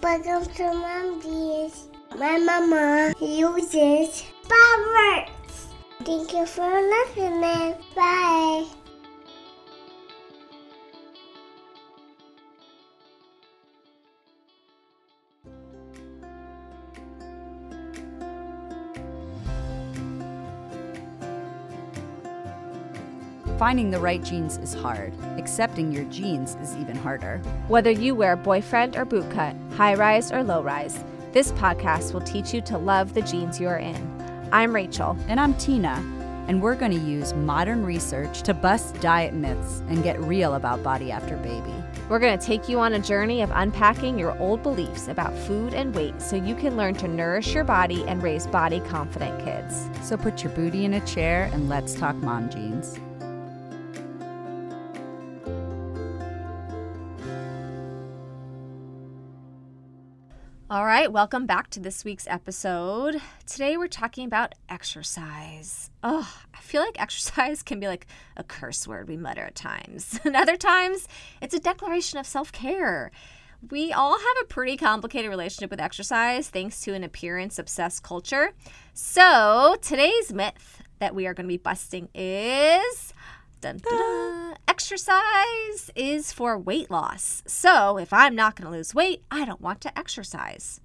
Welcome to Jeans. My mama uses Proverbs. Thank you for listening. Bye. Finding the right jeans is hard. Accepting your jeans is even harder. Whether you wear boyfriend or bootcut, high rise or low rise, this podcast will teach you to love the jeans you're in. I'm Rachel. And I'm Tina, and we're going to use modern research to bust diet myths and get real about body after baby. We're going to take you on a journey of unpacking your old beliefs about food and weight so you can learn to nourish your body and raise body confident kids. So put your booty in a chair and let's talk mom jeans. All right, welcome back to this week's episode. Today we're talking about exercise. Oh, I feel like exercise can be like a curse word we mutter at times. And other times, it's a declaration of self care. We all have a pretty complicated relationship with exercise thanks to an appearance obsessed culture. So, today's myth that we are going to be busting is Dun, dun, dun. Exercise is for weight loss. So, if I'm not going to lose weight, I don't want to exercise.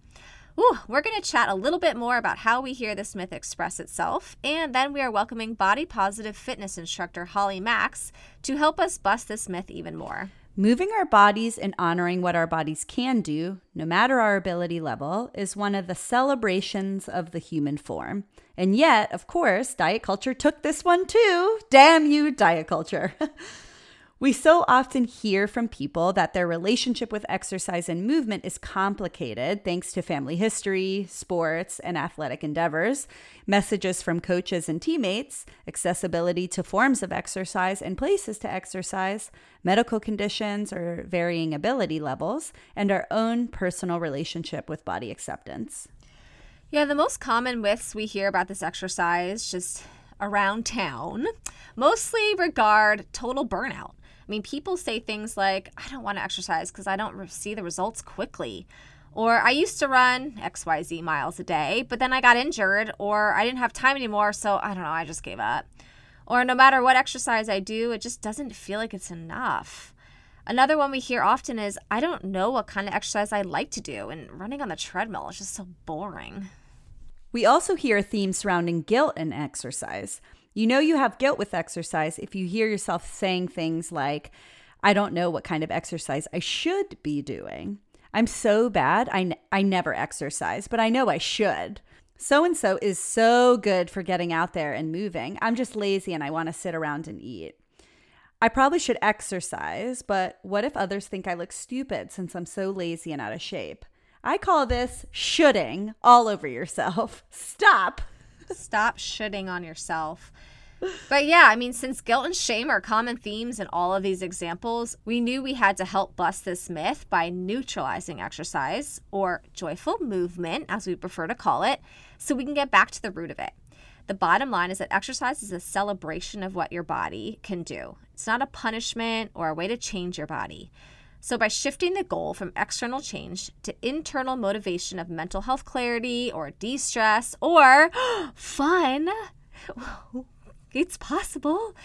Ooh, we're going to chat a little bit more about how we hear this myth express itself, and then we are welcoming body positive fitness instructor Holly Max to help us bust this myth even more. Moving our bodies and honoring what our bodies can do, no matter our ability level, is one of the celebrations of the human form. And yet, of course, diet culture took this one too. Damn you, diet culture. we so often hear from people that their relationship with exercise and movement is complicated thanks to family history, sports, and athletic endeavors, messages from coaches and teammates, accessibility to forms of exercise and places to exercise, medical conditions or varying ability levels, and our own personal relationship with body acceptance. Yeah, the most common myths we hear about this exercise just around town mostly regard total burnout. I mean, people say things like, I don't want to exercise because I don't see the results quickly. Or I used to run XYZ miles a day, but then I got injured, or I didn't have time anymore, so I don't know, I just gave up. Or no matter what exercise I do, it just doesn't feel like it's enough. Another one we hear often is, I don't know what kind of exercise I like to do, and running on the treadmill is just so boring. We also hear a theme surrounding guilt and exercise. You know you have guilt with exercise if you hear yourself saying things like, I don't know what kind of exercise I should be doing. I'm so bad, I, n- I never exercise, but I know I should. So and so is so good for getting out there and moving. I'm just lazy and I want to sit around and eat. I probably should exercise, but what if others think I look stupid since I'm so lazy and out of shape? I call this shoulding all over yourself. Stop. Stop shitting on yourself. But yeah, I mean, since guilt and shame are common themes in all of these examples, we knew we had to help bust this myth by neutralizing exercise, or joyful movement, as we prefer to call it, so we can get back to the root of it. The bottom line is that exercise is a celebration of what your body can do. It's not a punishment or a way to change your body. So, by shifting the goal from external change to internal motivation of mental health clarity or de stress or fun, it's possible.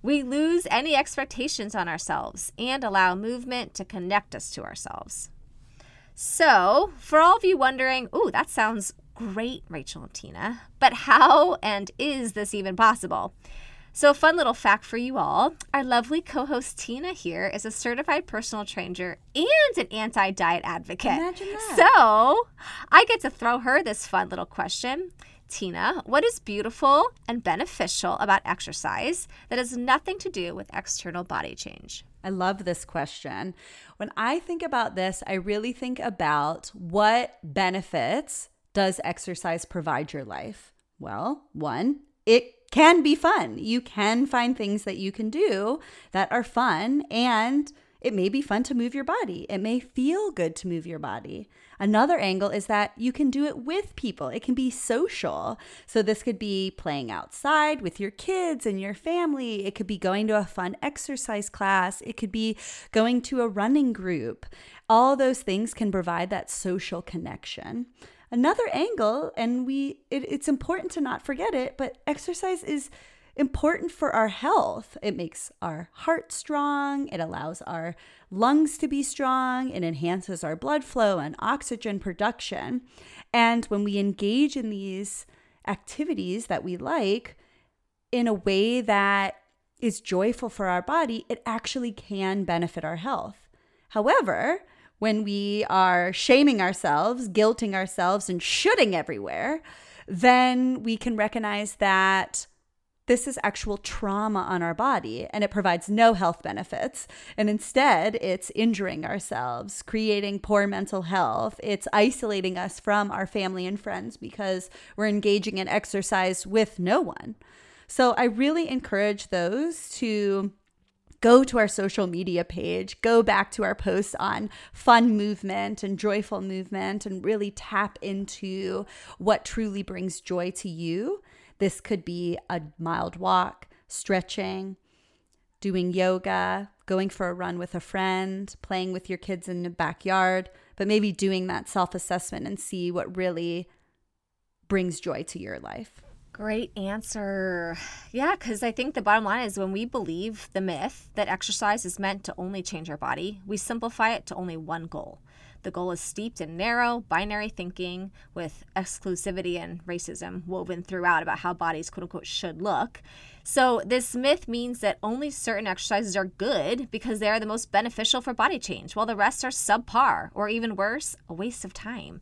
We lose any expectations on ourselves and allow movement to connect us to ourselves. So, for all of you wondering, ooh, that sounds great, Rachel and Tina, but how and is this even possible? So, a fun little fact for you all our lovely co host Tina here is a certified personal trainer and an anti diet advocate. Imagine that. So, I get to throw her this fun little question. Tina, what is beautiful and beneficial about exercise that has nothing to do with external body change? I love this question. When I think about this, I really think about what benefits does exercise provide your life? Well, one, it can be fun. You can find things that you can do that are fun and It may be fun to move your body. It may feel good to move your body. Another angle is that you can do it with people. It can be social. So, this could be playing outside with your kids and your family. It could be going to a fun exercise class. It could be going to a running group. All those things can provide that social connection. Another angle, and we it, it's important to not forget it, but exercise is important for our health. It makes our heart strong, it allows our lungs to be strong, it enhances our blood flow and oxygen production. And when we engage in these activities that we like in a way that is joyful for our body, it actually can benefit our health. However, when we are shaming ourselves, guilting ourselves, and shooting everywhere, then we can recognize that this is actual trauma on our body and it provides no health benefits. And instead, it's injuring ourselves, creating poor mental health. It's isolating us from our family and friends because we're engaging in exercise with no one. So I really encourage those to go to our social media page, go back to our posts on fun movement and joyful movement, and really tap into what truly brings joy to you this could be a mild walk, stretching, doing yoga, going for a run with a friend, playing with your kids in the backyard, but maybe doing that self assessment and see what really brings joy to your life. Great answer. Yeah, because I think the bottom line is when we believe the myth that exercise is meant to only change our body, we simplify it to only one goal the goal is steeped in narrow, binary thinking with exclusivity and racism woven throughout about how bodies, quote unquote, should look. So, this myth means that only certain exercises are good because they are the most beneficial for body change, while the rest are subpar, or even worse, a waste of time.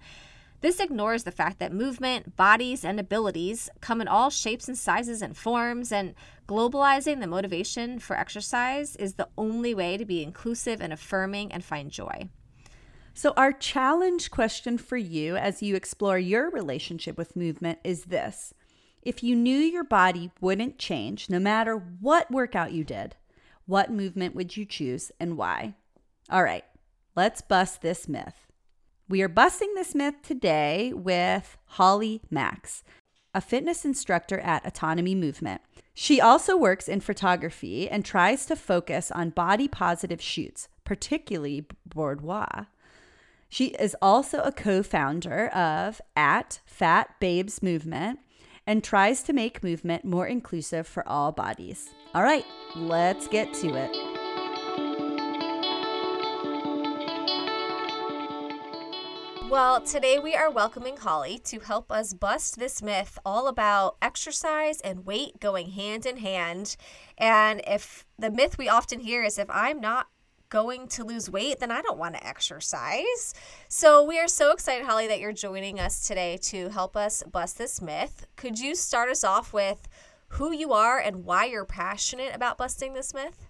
This ignores the fact that movement, bodies, and abilities come in all shapes and sizes and forms, and globalizing the motivation for exercise is the only way to be inclusive and affirming and find joy. So, our challenge question for you as you explore your relationship with movement is this If you knew your body wouldn't change no matter what workout you did, what movement would you choose and why? All right, let's bust this myth. We are busting this myth today with Holly Max, a fitness instructor at Autonomy Movement. She also works in photography and tries to focus on body positive shoots, particularly boudoir. She is also a co founder of At Fat Babes Movement and tries to make movement more inclusive for all bodies. All right, let's get to it. Well, today we are welcoming Holly to help us bust this myth all about exercise and weight going hand in hand. And if the myth we often hear is if I'm not going to lose weight, then I don't want to exercise. So we are so excited, Holly, that you're joining us today to help us bust this myth. Could you start us off with who you are and why you're passionate about busting this myth?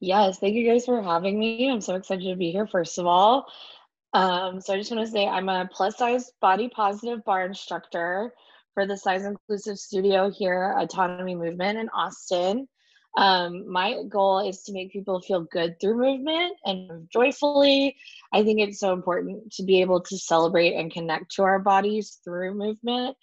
Yes, thank you guys for having me. I'm so excited to be here, first of all. Um, so I just want to say I'm a plus size body positive barre instructor for the Size Inclusive Studio here, Autonomy Movement in Austin. Um, my goal is to make people feel good through movement and joyfully. I think it's so important to be able to celebrate and connect to our bodies through movement.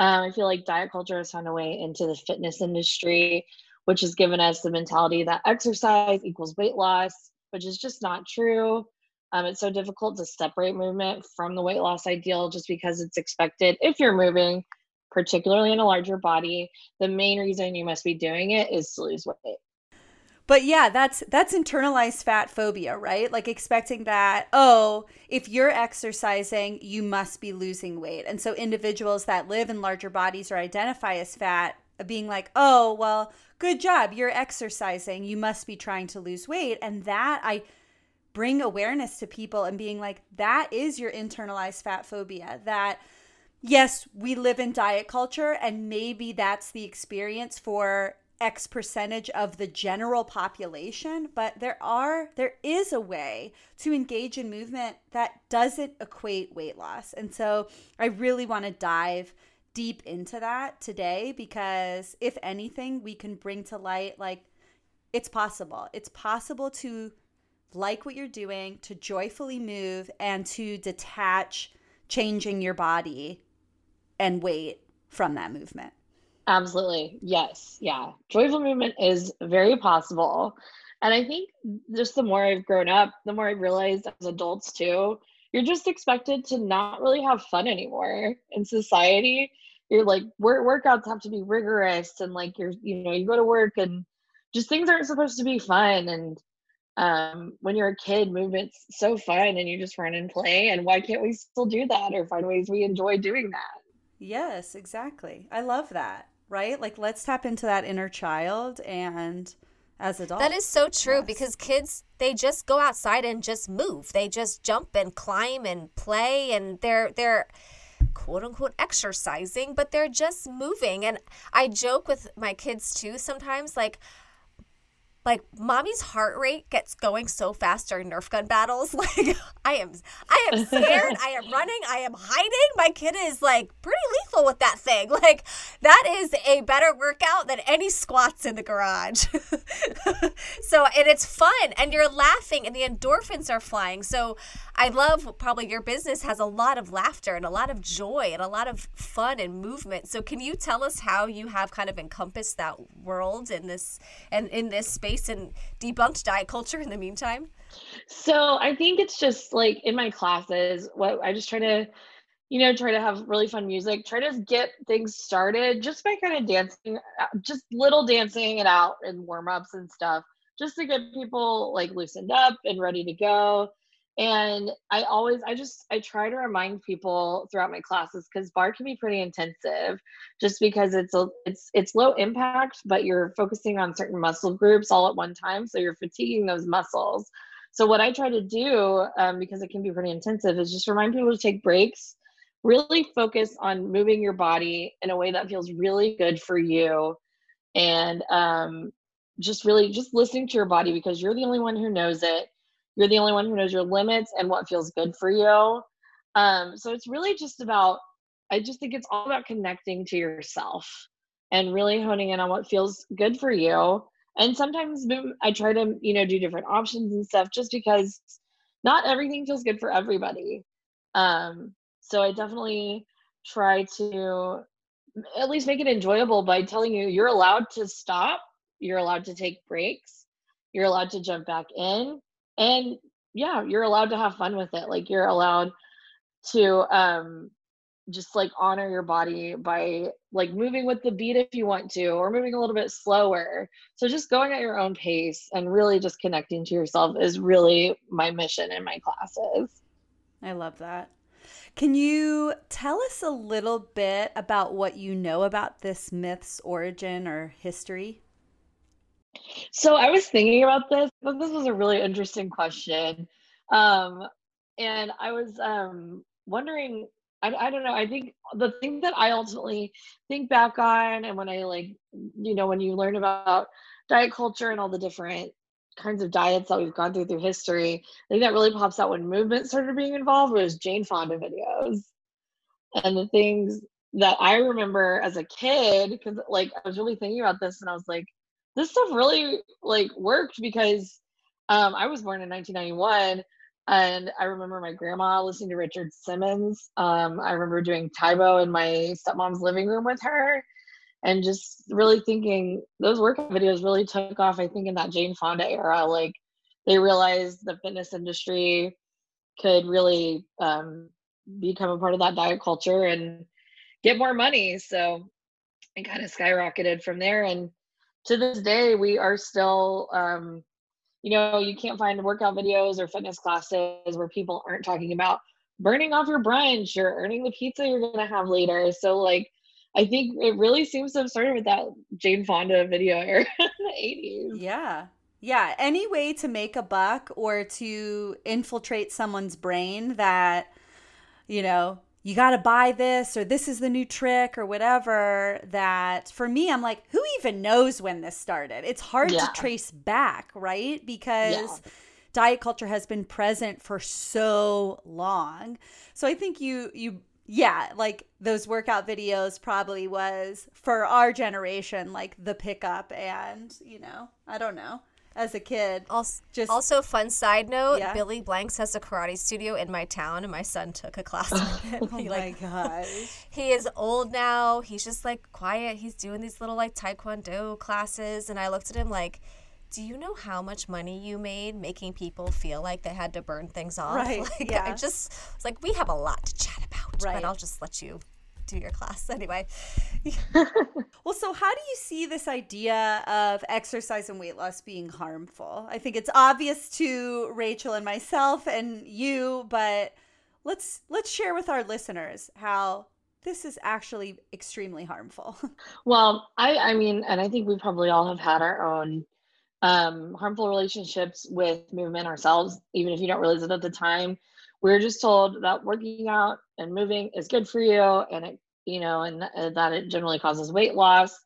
Um, I feel like diet culture has found a way into the fitness industry, which has given us the mentality that exercise equals weight loss, which is just not true. Um, it's so difficult to separate movement from the weight loss ideal just because it's expected if you're moving particularly in a larger body, the main reason you must be doing it is to lose weight. But yeah, that's that's internalized fat phobia, right? Like expecting that, oh, if you're exercising, you must be losing weight. And so individuals that live in larger bodies or identify as fat being like, "Oh, well, good job, you're exercising. You must be trying to lose weight." And that I bring awareness to people and being like, that is your internalized fat phobia. That yes, we live in diet culture, and maybe that's the experience for X percentage of the general population, but there are there is a way to engage in movement that doesn't equate weight loss. And so I really want to dive deep into that today because if anything, we can bring to light like it's possible. It's possible to like what you're doing, to joyfully move, and to detach changing your body and weight from that movement. Absolutely. Yes. Yeah. Joyful movement is very possible. And I think just the more I've grown up, the more I've realized as adults too, you're just expected to not really have fun anymore in society. You're like work workouts have to be rigorous and like you're you know, you go to work and just things aren't supposed to be fun and um, when you're a kid, movement's so fun and you just run and play. And why can't we still do that or find ways we enjoy doing that? Yes, exactly. I love that, right? Like, let's tap into that inner child and as adults. That is so true yes. because kids, they just go outside and just move. They just jump and climb and play and they're, they're, quote unquote exercising, but they're just moving. And I joke with my kids too sometimes, like, like mommy's heart rate gets going so fast during Nerf gun battles. Like I am, I am scared. I am running. I am hiding. My kid is like pretty lethal with that thing. Like that is a better workout than any squats in the garage. so and it's fun, and you're laughing, and the endorphins are flying. So I love probably your business has a lot of laughter and a lot of joy and a lot of fun and movement. So can you tell us how you have kind of encompassed that world in this and in this space and debunked diet culture in the meantime? So I think it's just like in my classes, what I just try to, you know, try to have really fun music, try to get things started just by kind of dancing, uh, just little dancing it out and warm ups and stuff, just to get people like loosened up and ready to go and i always i just i try to remind people throughout my classes because barre can be pretty intensive just because it's a it's it's low impact but you're focusing on certain muscle groups all at one time so you're fatiguing those muscles. So what i try to do um, because it can be pretty intensive is just remind people to take breaks really focus on moving your body in a way that feels really good for you. And um, just really just listening to your body because you're the only one who knows it you're the only one who knows your limits and what feels good for you. Um, so it's really just about, I just think it's all about connecting to yourself and really honing in on what feels good for you. And sometimes I try to, you know, do different options and stuff just because not everything feels good for everybody. Um, so I definitely try to at least make it enjoyable by telling you you're allowed to stop, you're allowed to take breaks, you're allowed to jump back in, and yeah you're allowed to have fun with it like you're allowed to um just like honor your body by like moving with the beat if you want to or moving a little bit slower. So just going at your own pace and really just connecting to yourself is really my mission in my classes. I love that. Can you tell us a little bit about what you know about this myth's origin or history so I was thinking about this, but this was a really interesting question. Um, and I was um, wondering, I, I don't know, I think the thing that I ultimately think back on, and when I like, you know, when you learn about diet culture and all the different kinds of diets that we've gone through through history, I think that really pops out when movement started being involved was Jane Fonda videos. And the things that I remember as a kid, because like I was really thinking about this and I was like, this stuff really like worked because um, I was born in 1991 and I remember my grandma listening to Richard Simmons. Um, I remember doing Tae Bo in my stepmom's living room with her and just really thinking those workout videos really took off, I think, in that Jane Fonda era. Like they realized the fitness industry could really um, become a part of that diet culture and get more money. So it kind of skyrocketed from there. And to this day, we are still, um, you know, you can't find workout videos or fitness classes where people aren't talking about burning off your brunch or earning the pizza you're going to have later. So, like, I think it really seems to have started with that Jane Fonda video era in the 80s. Yeah. Yeah. Any way to make a buck or to infiltrate someone's brain that, you know, you got to buy this or this is the new trick or whatever that for me i'm like who even knows when this started it's hard yeah. to trace back right because yeah. diet culture has been present for so long so i think you you yeah like those workout videos probably was for our generation like the pickup and you know i don't know as a kid. Also, Just- also fun side note: Yeah. Billy Blanks has a karate studio in my town, and my son took a class with him. Oh He, my gosh. he is old now. He's just like quiet. He's doing these little like taekwondo classes, and I looked at him like. Do you know how much money you made making people feel like they had to burn things off? Right, Like, yeah. I just was like, we have a lot to chat about, Right. but I'll just let you do your class anyway. Well, so how do you see this idea of exercise and weight loss being harmful? I think it's obvious to Rachel and myself and you, but let's let's share with our listeners how this is actually extremely harmful. Well, I I mean, and I think we probably all have had our own um, harmful relationships with movement ourselves, even if you don't realize it at the time. We're just told that working out and moving is good for you, and it you know, and th- uh, that it generally causes weight loss.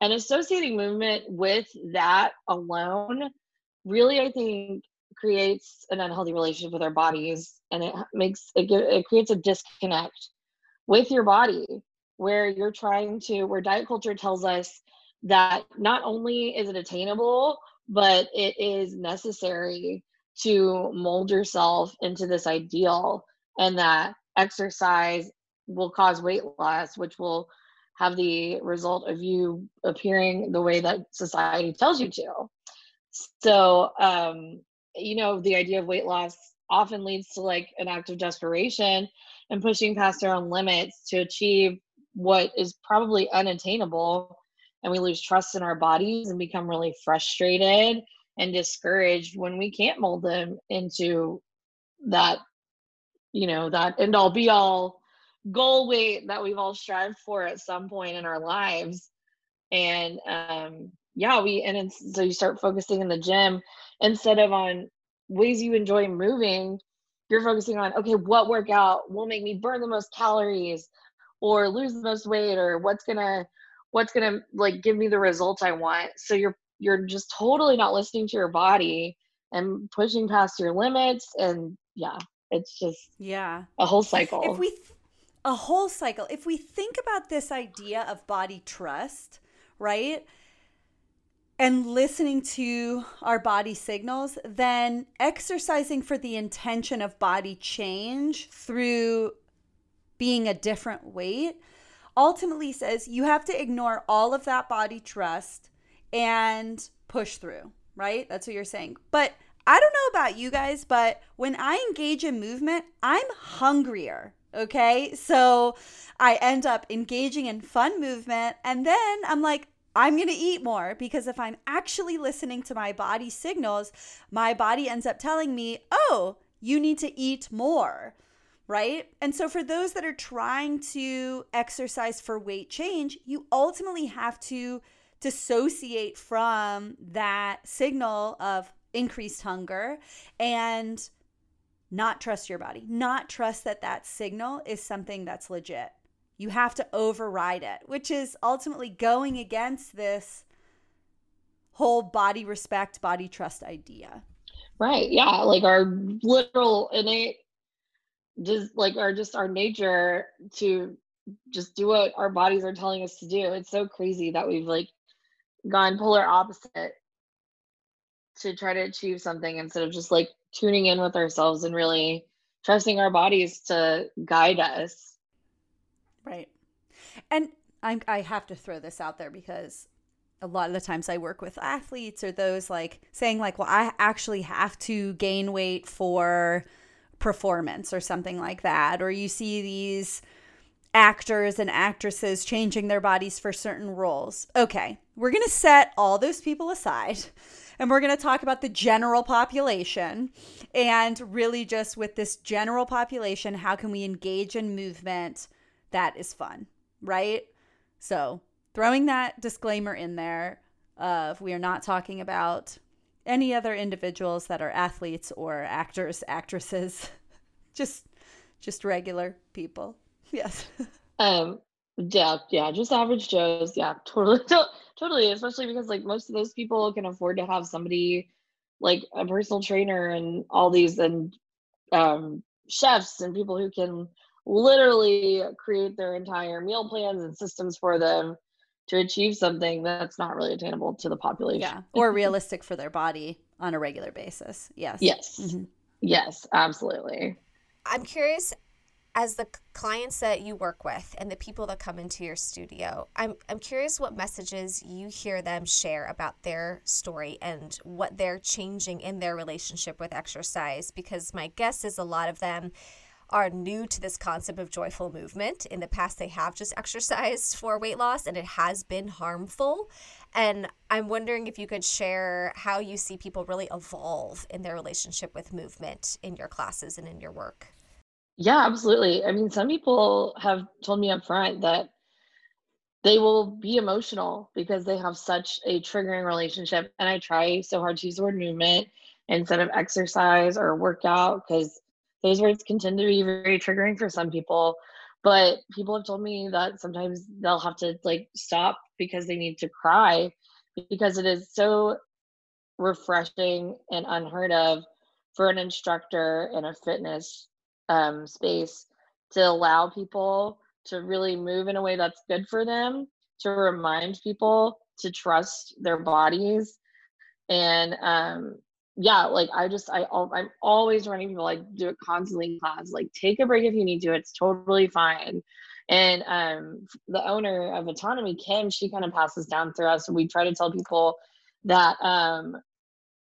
And associating movement with that alone really, I think, creates an unhealthy relationship with our bodies, and it makes it it creates a disconnect with your body where you're trying to where diet culture tells us that not only is it attainable but it is necessary to mold yourself into this ideal and that exercise will cause weight loss which will have the result of you appearing the way that society tells you to. So um you know the idea of weight loss often leads to like an act of desperation and pushing past our own limits to achieve what is probably unattainable and we lose trust in our bodies and become really frustrated and discouraged when we can't mold them into that you know that end all be all goal weight that we've all strived for at some point in our lives. And um yeah we and it's, so you start focusing in the gym instead of on ways you enjoy moving you're focusing on okay what workout will make me burn the most calories or lose the most weight or what's gonna what's gonna like give me the results i want. So you're you're just totally not listening to your body and pushing past your limits and yeah it's just yeah. a whole cycle If we th- a whole cycle, if we think about this idea of body trust, right? And listening to our body signals, then exercising for the intention of body change through being a different weight ultimately says you have to ignore all of that body trust and push through, right? That's what you're saying. But I don't know about you guys, but when I engage in movement, I'm hungrier. Okay. So I end up engaging in fun movement. And then I'm like, I'm going to eat more because if I'm actually listening to my body signals, my body ends up telling me, oh, you need to eat more. Right. And so for those that are trying to exercise for weight change, you ultimately have to dissociate from that signal of increased hunger and not trust your body, not trust that that signal is something that's legit. You have to override it, which is ultimately going against this whole body respect, body trust idea. Right. Yeah. Like our literal innate, just like our just our nature to just do what our bodies are telling us to do. It's so crazy that we've like gone polar opposite to try to achieve something instead of just like tuning in with ourselves and really trusting our bodies to guide us. Right. And I'm, I have to throw this out there because a lot of the times I work with athletes or those like saying like, well, I actually have to gain weight for performance or something like that. Or you see these actors and actresses changing their bodies for certain roles. Okay, we're going to set all those people aside and we're going to talk about the general population and really just with this general population, how can we engage in movement that is fun, right? So, throwing that disclaimer in there of we are not talking about any other individuals that are athletes or actors, actresses, just just regular people. Yes. Um yeah, yeah, just average Joes. Yeah, totally to- totally, especially because like most of those people can afford to have somebody like a personal trainer and all these and um chefs and people who can literally create their entire meal plans and systems for them to achieve something that's not really attainable to the population. Yeah. Or realistic for their body. on a regular basis. Yes. Yes. Mm-hmm. Yes, absolutely. I'm curious as the clients that you work with and the people that come into your studio, I'm, I'm curious what messages you hear them share about their story and what they're changing in their relationship with exercise. Because my guess is a lot of them are new to this concept of joyful movement. In the past, they have just exercised for weight loss and it has been harmful. And I'm wondering if you could share how you see people really evolve in their relationship with movement in your classes and in your work. Yeah, absolutely. I mean, some people have told me up front that they will be emotional because they have such a triggering relationship. And I try so hard to use the word movement instead of exercise or workout because those words can tend to be very triggering for some people. But people have told me that sometimes they'll have to like stop because they need to cry because it is so refreshing and unheard of for an instructor in a fitness um, space to allow people to really move in a way that's good for them, to remind people to trust their bodies. And um, yeah, like I just, I, I'm always running people like do it constantly in class, like take a break if you need to, it's totally fine. And um, the owner of Autonomy, Kim, she kind of passes down through us. we try to tell people that um,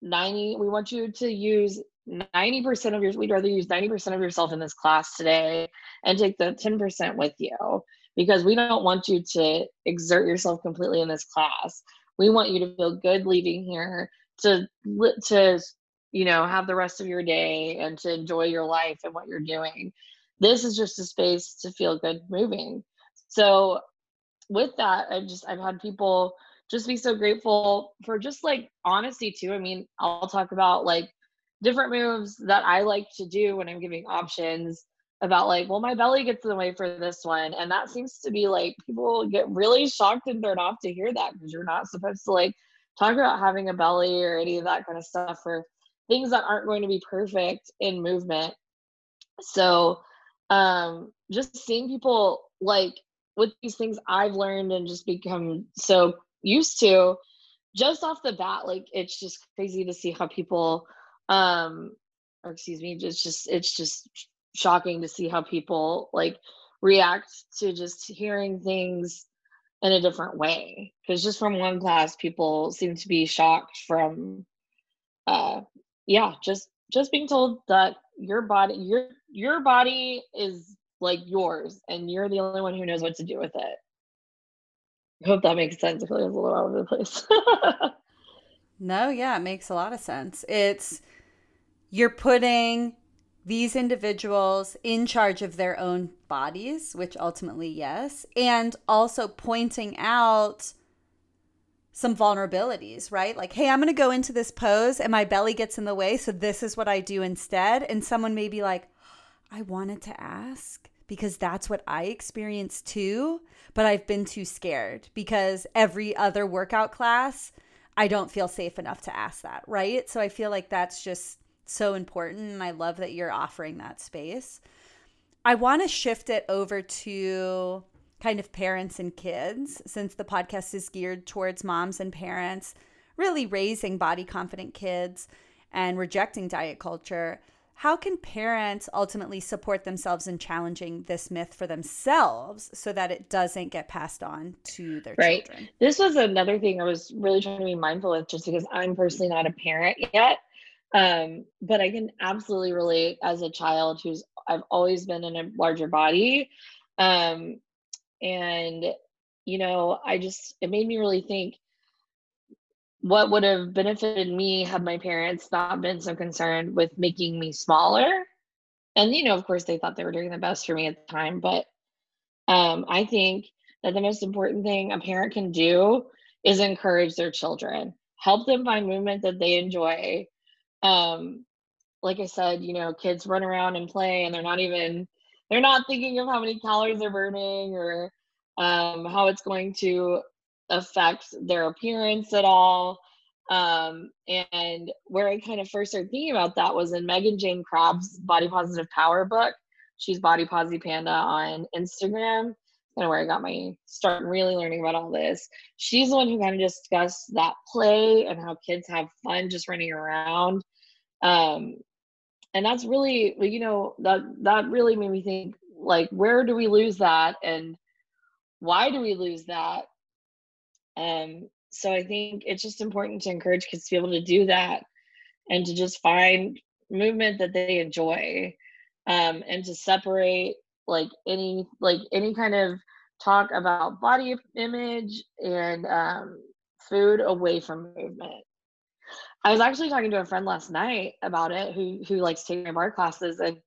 90, we want you to use 90% of your we'd rather use 90% of yourself in this class today and take the 10% with you because we don't want you to exert yourself completely in this class. We want you to feel good leaving here to to you know have the rest of your day and to enjoy your life and what you're doing. This is just a space to feel good moving. So with that i just i've had people just be so grateful for just like honesty too. I mean i'll talk about like different moves that I like to do when I'm giving options about like, well, my belly gets in the way for this one. And that seems to be like people get really shocked and thrown off to hear that because you're not supposed to like talk about having a belly or any of that kind of stuff or things that aren't going to be perfect in movement. So um just seeing people like with these things I've learned and just become so used to just off the bat, like it's just crazy to see how people um or excuse me it's just it's just shocking to see how people like react to just hearing things in a different way. Because just from one class people seem to be shocked from uh yeah just just being told that your body your your body is like yours and you're the only one who knows what to do with it. I hope that makes sense. I feel like it's a little all over the place. No yeah it makes a lot of sense. It's you're putting these individuals in charge of their own bodies, which ultimately, yes, and also pointing out some vulnerabilities, right? Like, hey, I'm going to go into this pose and my belly gets in the way. So this is what I do instead. And someone may be like, I wanted to ask because that's what I experienced too, but I've been too scared because every other workout class, I don't feel safe enough to ask that, right? So I feel like that's just so important. And I love that you're offering that space. I want to shift it over to kind of parents and kids since the podcast is geared towards moms and parents really raising body confident kids and rejecting diet culture. How can parents ultimately support themselves in challenging this myth for themselves so that it doesn't get passed on to their right. children? This was another thing I was really trying to be mindful of just because I'm personally not a parent yet. Um, but I can absolutely relate as a child who's I've always been in a larger body. Um, and you know, I just it made me really think what would have benefited me had my parents not been so concerned with making me smaller. And you know, of course they thought they were doing the best for me at the time, but um, I think that the most important thing a parent can do is encourage their children, help them find movement that they enjoy, um like i said you know kids run around and play and they're not even they're not thinking of how many calories they're burning or um, how it's going to affect their appearance at all. Um, and where i kind of first started thinking about that was in Megan Jayne Crabbe's body positive power book. She's body positive panda on instagram kind of where I got my start really learning about all this. She's the one who kind of discussed that play and how kids have fun just running around. Um, and that's really, you know, that that really made me think like, where do we lose that, and why do we lose that? Um, so I think it's just important to encourage kids to be able to do that and to just find movement that they enjoy um, and to separate like any like any kind of talk about body image and um, food away from movement. I was actually talking to a friend last night about it who who likes taking my barre classes and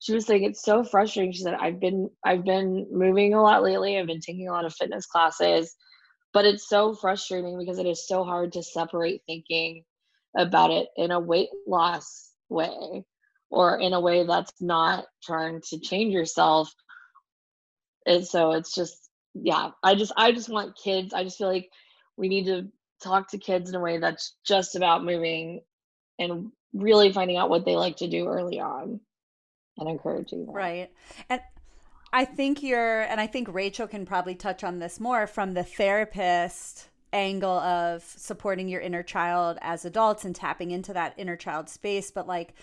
she was saying it's so frustrating. She said I've been I've been moving a lot lately. I've been taking a lot of fitness classes, but it's so frustrating because it is so hard to separate thinking about it in a weight loss way or in a way that's not trying to change yourself and so it's just yeah i just i just want kids i just feel like we need to talk to kids in a way that's just about moving and really finding out what they like to do early on and encouraging them. right and i think you're and i think rachel can probably touch on this more from the therapist angle of supporting your inner child as adults and tapping into that inner child space but like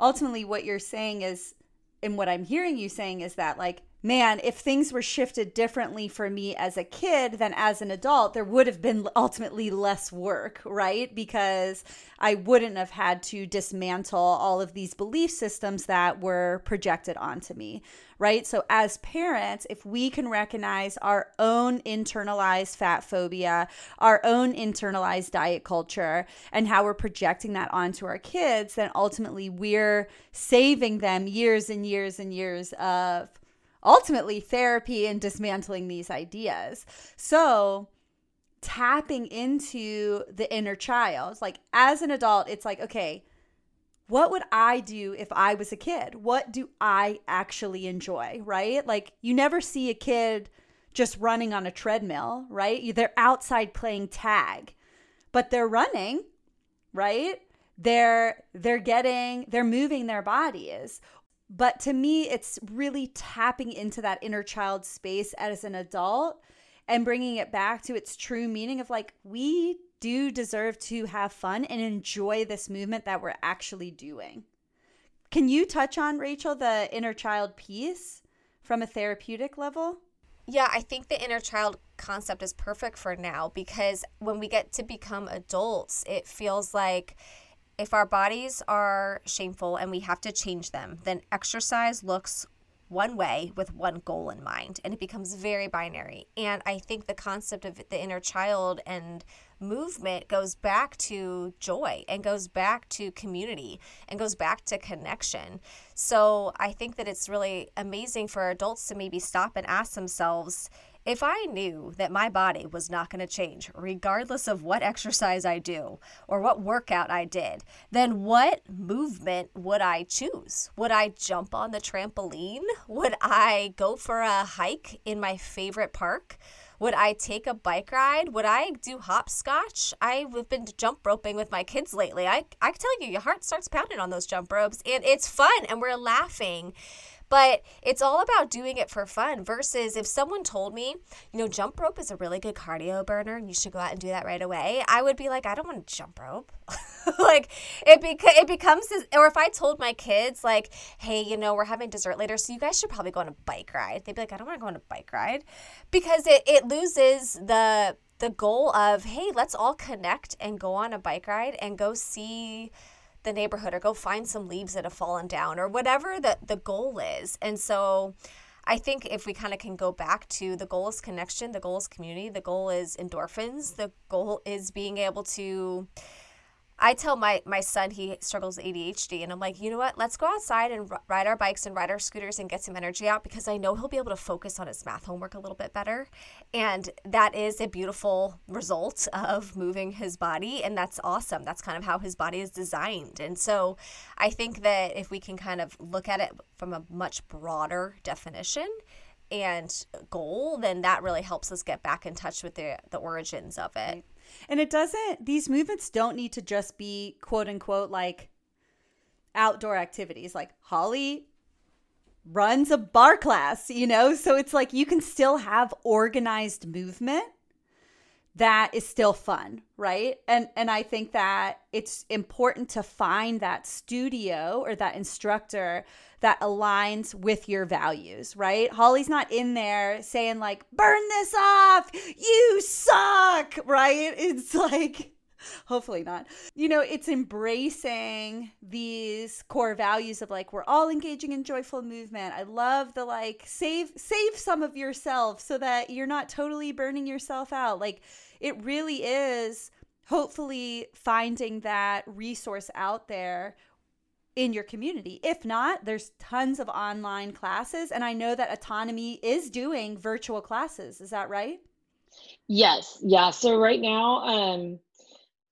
ultimately what you're saying is and what I'm hearing you saying is that like man, if things were shifted differently for me as a kid than as an adult, there would have been ultimately less work, right? Because I wouldn't have had to dismantle all of these belief systems that were projected onto me, right? So, as parents, if we can recognize our own internalized fat phobia, our own internalized diet culture, and how we're projecting that onto our kids, then ultimately we're saving them years and years and years of ultimately therapy and dismantling these ideas. So, tapping into the inner child, like as an adult, it's like, okay, what would I do if I was a kid? What do I actually enjoy, right? Like, you never see a kid just running on a treadmill, right? They're outside playing tag, but they're running, right? They're they're getting they're moving their bodies but to me, it's really tapping into that inner child space as an adult and bringing it back to its true meaning of like, we do deserve to have fun and enjoy this movement that we're actually doing. Can you touch on, Rachel, the inner child piece from a therapeutic level? Yeah, I think the inner child concept is perfect for now because when we get to become adults, it feels like if our bodies are shameful and we have to change them, then exercise looks one way with one goal in mind and it becomes very binary. And I think the concept of the inner child and movement goes back to joy and goes back to community and goes back to connection. So I think that it's really amazing for adults to maybe stop and ask themselves if I knew that my body was not going to change, regardless of what exercise I do or what workout I did, then what movement would I choose? Would I jump on the trampoline? Would I go for a hike in my favorite park? Would I take a bike ride? Would I do hopscotch? I've been jump roping with my kids lately. I, I tell you, your heart starts pounding on those jump ropes, and it's fun, and we're laughing. But it's all about doing it for fun versus if someone told me, you know, jump rope is a really good cardio burner and you should go out and do that right away, I would be like, I don't want to jump rope. like it beca- it becomes this or if I told my kids like, hey, you know, we're having dessert later, so you guys should probably go on a bike ride. They'd be like, I don't want to go on a bike ride because it, it loses the the goal of hey let's all connect and go on a bike ride and go see the neighborhood or go find some leaves that have fallen down or whatever the, the goal is. And so I think if we kind of can go back to the goal is connection, the goal is community, the goal is endorphins, the goal is being able to I tell my my son he struggles with ADHD, and I'm like, you know what? Let's go outside and r- ride our bikes and ride our scooters and get some energy out because I know he'll be able to focus on his math homework a little bit better, and that is a beautiful result of moving his body, and that's awesome. That's kind of how his body is designed, and so I think that if we can kind of look at it from a much broader definition and goal, then that really helps us get back in touch with the the origins of it. And it doesn't, these movements don't need to just be quote unquote like outdoor activities. Like Holly runs a barre class, you know? So it's like you can still have organized movement that is still fun, right? And and I think that it's important to find that studio or that instructor that aligns with your values, right? Holly's not in there saying like burn this off, you suck, right? It's like hopefully not. You know, it's embracing these core values of like we're all engaging in joyful movement. I love the like save save some of yourself so that you're not totally burning yourself out. Like it really is hopefully finding that resource out there in your community. If not, there's tons of online classes and I know that Autonomy is doing virtual classes. Is that right? Yes. Yeah. So right now um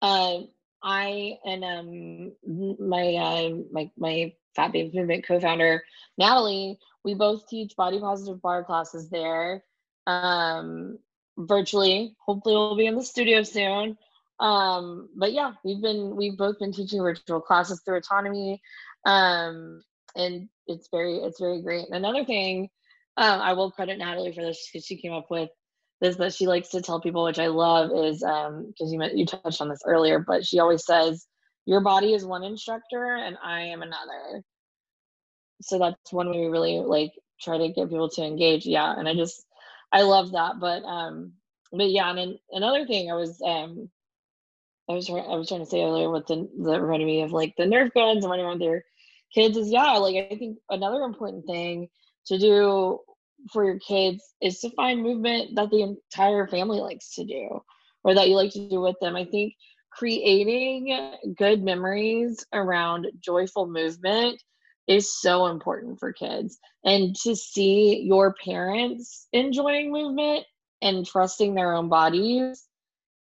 uh, I and um my uh, my my Fat Baby Movement co-founder Natalie, we both teach body positive barre classes there, um, virtually. Hopefully, we'll be in the studio soon. Um, but yeah, we've been we've both been teaching virtual classes through Autonomy, um, and it's very it's very great. And another thing, uh, I will credit Natalie for this because she came up with this that she likes to tell people, which I love, is um because you you touched on this earlier, but she always says, "Your body is one instructor, and I am another." So that's one way we really like try to get people to engage. Yeah, and I just I love that. But um, but yeah, and another thing I was um I was trying I was trying to say earlier with the that reminded me of like the Nerf guns and running around their kids is yeah, like I think another important thing to do for your kids is to find movement that the entire family likes to do or that you like to do with them. I think creating good memories around joyful movement is so important for kids. And to see your parents enjoying movement and trusting their own bodies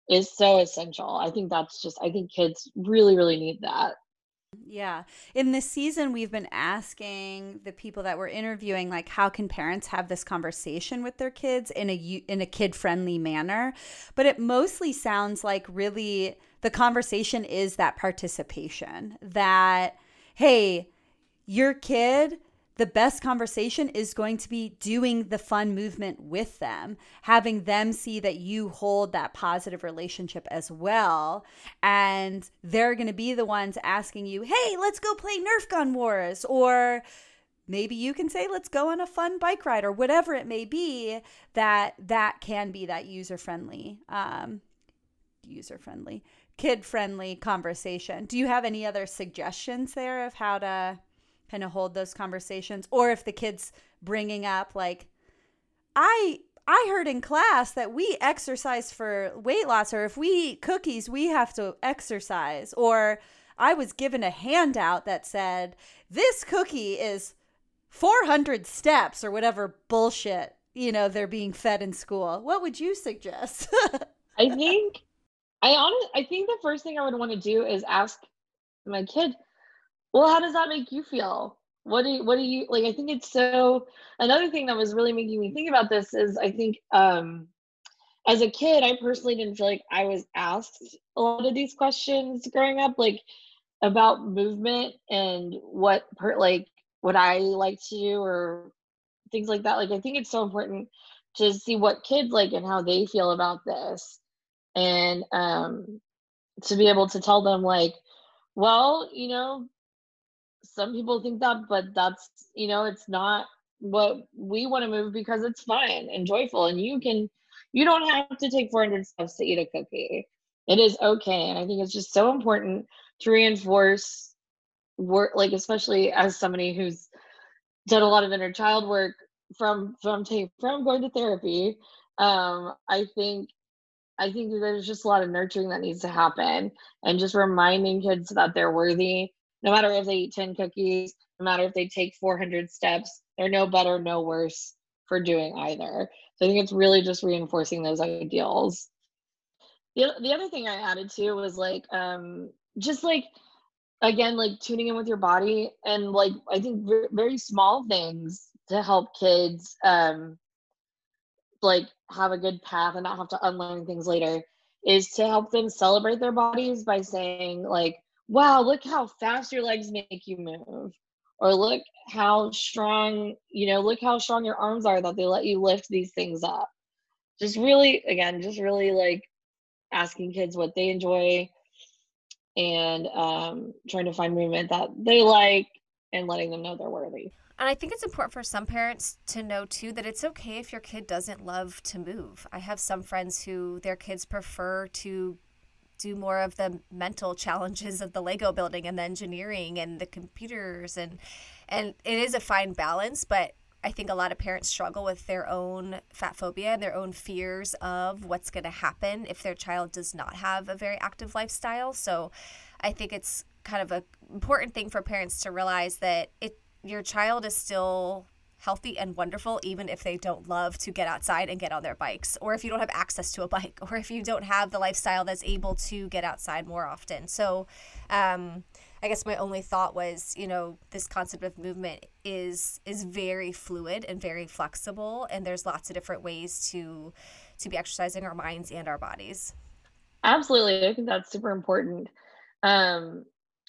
is so essential. I think that's just, I think kids really, really need that. Yeah. In this season, we've been asking the people that we're interviewing, like, how can parents have this conversation with their kids in a in a kid friendly manner? But it mostly sounds like really the conversation is that participation. That hey, your kid the best conversation is going to be doing the fun movement with them, having them see that you hold that positive relationship as well. And they're going to be the ones asking you, hey, let's go play Nerf Gun Wars. Or maybe you can say, let's go on a fun bike ride or whatever it may be, that that can be that user friendly, um, user friendly, kid friendly conversation. Do you have any other suggestions there of how to? Kind of hold those conversations or if the kids bringing up like i i heard in class that we exercise for weight loss or if we eat cookies we have to exercise. Or i was given a handout that said this cookie is 400 steps or whatever bullshit you know they're being fed in school. What would you suggest? I think i honestly i think the first thing i would want to do is ask my kid well, how does that make you feel? What do you, what do you like? I think it's so. Another thing that was really making me think about this is I think um, as a kid, I personally didn't feel like I was asked a lot of these questions growing up, like about movement and what like what I like to do or things like that. Like I think it's so important to see what kids like and how they feel about this, and um, to be able to tell them like, well, you know, some people think that, but that's, you know, it's not what we want to move because it's fun and joyful. And you can, you don't have to take 400 steps to eat a cookie. It is okay. And I think it's just so important to reinforce work, like, especially as somebody who's done a lot of inner child work from, from, from going to therapy. Um, I think I think there's just a lot of nurturing that needs to happen and just reminding kids that they're worthy no matter if they eat 10 cookies, no matter if they take 400 steps, they're no better, no worse for doing either. So I think it's really just reinforcing those ideals. The, the other thing I added to was like, um, just like, again, like tuning in with your body and like, I think very, very small things to help kids, um, like have a good path and not have to unlearn things later is to help them celebrate their bodies by saying like wow, look how fast your legs make you move. or look how strong, you know, look how strong your arms are that they let you lift these things up. Just really, again, just really like asking kids what they enjoy and um, trying to find movement that they like and letting them know they're worthy. And I think it's important for some parents to know too that it's okay if your kid doesn't love to move. I have some friends who their kids prefer to do more of the mental challenges of the Lego building and the engineering and the computers and and it is a fine balance, but I think a lot of parents struggle with their own fat phobia and their own fears of what's going to happen if their child does not have a very active lifestyle. So I think it's kind of an important thing for parents to realize that it your child is still healthy and wonderful even if they don't love to get outside and get on their bikes or if you don't have access to a bike or if you don't have the lifestyle that's able to get outside more often. So um, i guess my only thought was you know this concept of movement is is very fluid and very flexible and there's lots of different ways to to be exercising our minds and our bodies. Absolutely. I think that's super important. Um,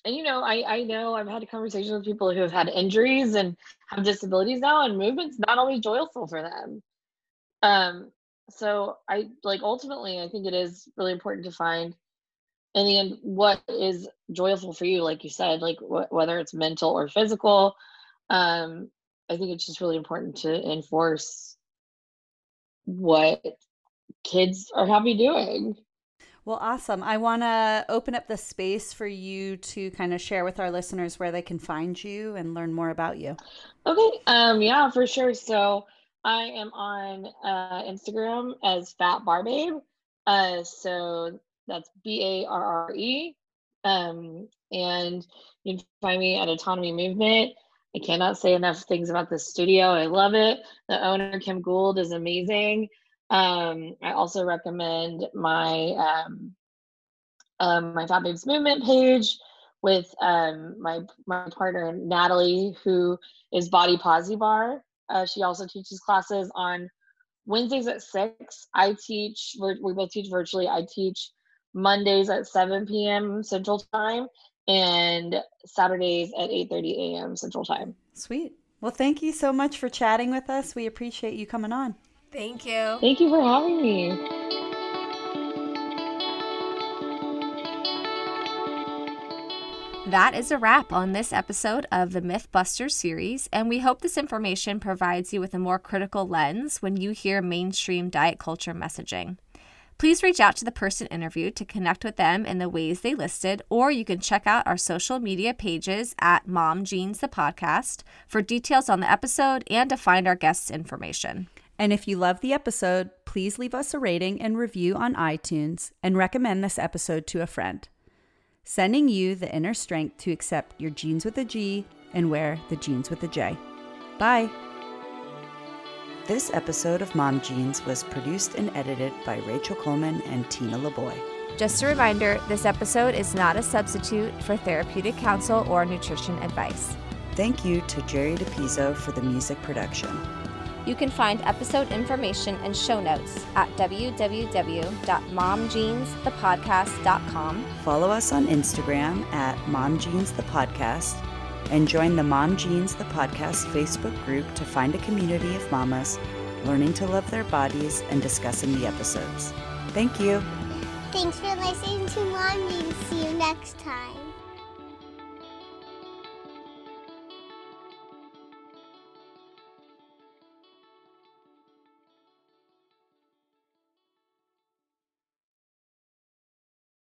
and you know, I I know I've had a conversation with people who have had injuries and have disabilities now, and movement's not always joyful for them. Um, so I like ultimately, I think it is really important to find in the end what is joyful for you, like you said, like wh- whether it's mental or physical. Um, I think it's just really important to enforce what kids are happy doing. Well, awesome. I want to open up the space for you to kind of share with our listeners where they can find you and learn more about you. Okay. Um, yeah, for sure. So I am on uh, Instagram as Fat Barrebabe. Uh, so that's B A R R E. Um, and you can find me at Autonomy Movement. I cannot say enough things about this studio. I love it. The owner, Kim Gould, is amazing. Um, I also recommend my um, um, my Fat Babes Movement page with um, my my partner Natalie, who is Body Posy Barre. Uh, she also teaches classes on Wednesdays at six. I teach. We both teach virtually. I teach Mondays at seven p.m. Central Time and Saturdays at eight thirty a.m. Central Time. Sweet. Well, thank you so much for chatting with us. We appreciate you coming on. Thank you. Thank you for having me. That is a wrap on this episode of the Mythbusters series, and we hope this information provides you with a more critical lens when you hear mainstream diet culture messaging. Please reach out to the person interviewed to connect with them in the ways they listed, or you can check out our social media pages at Mom Jeans the Podcast for details on the episode and to find our guests' information. And if you love the episode, please leave us a rating and review on iTunes and recommend this episode to a friend. Sending you the inner strength to accept your jeans with a G and wear the jeans with a J. Bye. This episode of Mom Jeans was produced and edited by Rachel Coleman and Tina LaBoy. Just a reminder this episode is not a substitute for therapeutic counsel or nutrition advice. Thank you to Jerry DePizzo for the music production. You can find episode information and show notes at www.momjeansthepodcast.com. Follow us on Instagram at momjeansthepodcast and join the Mom Jeans the Podcast Facebook group to find a community of mamas learning to love their bodies and discussing the episodes. Thank you. Thanks for listening to Mom Jeans. See you next time.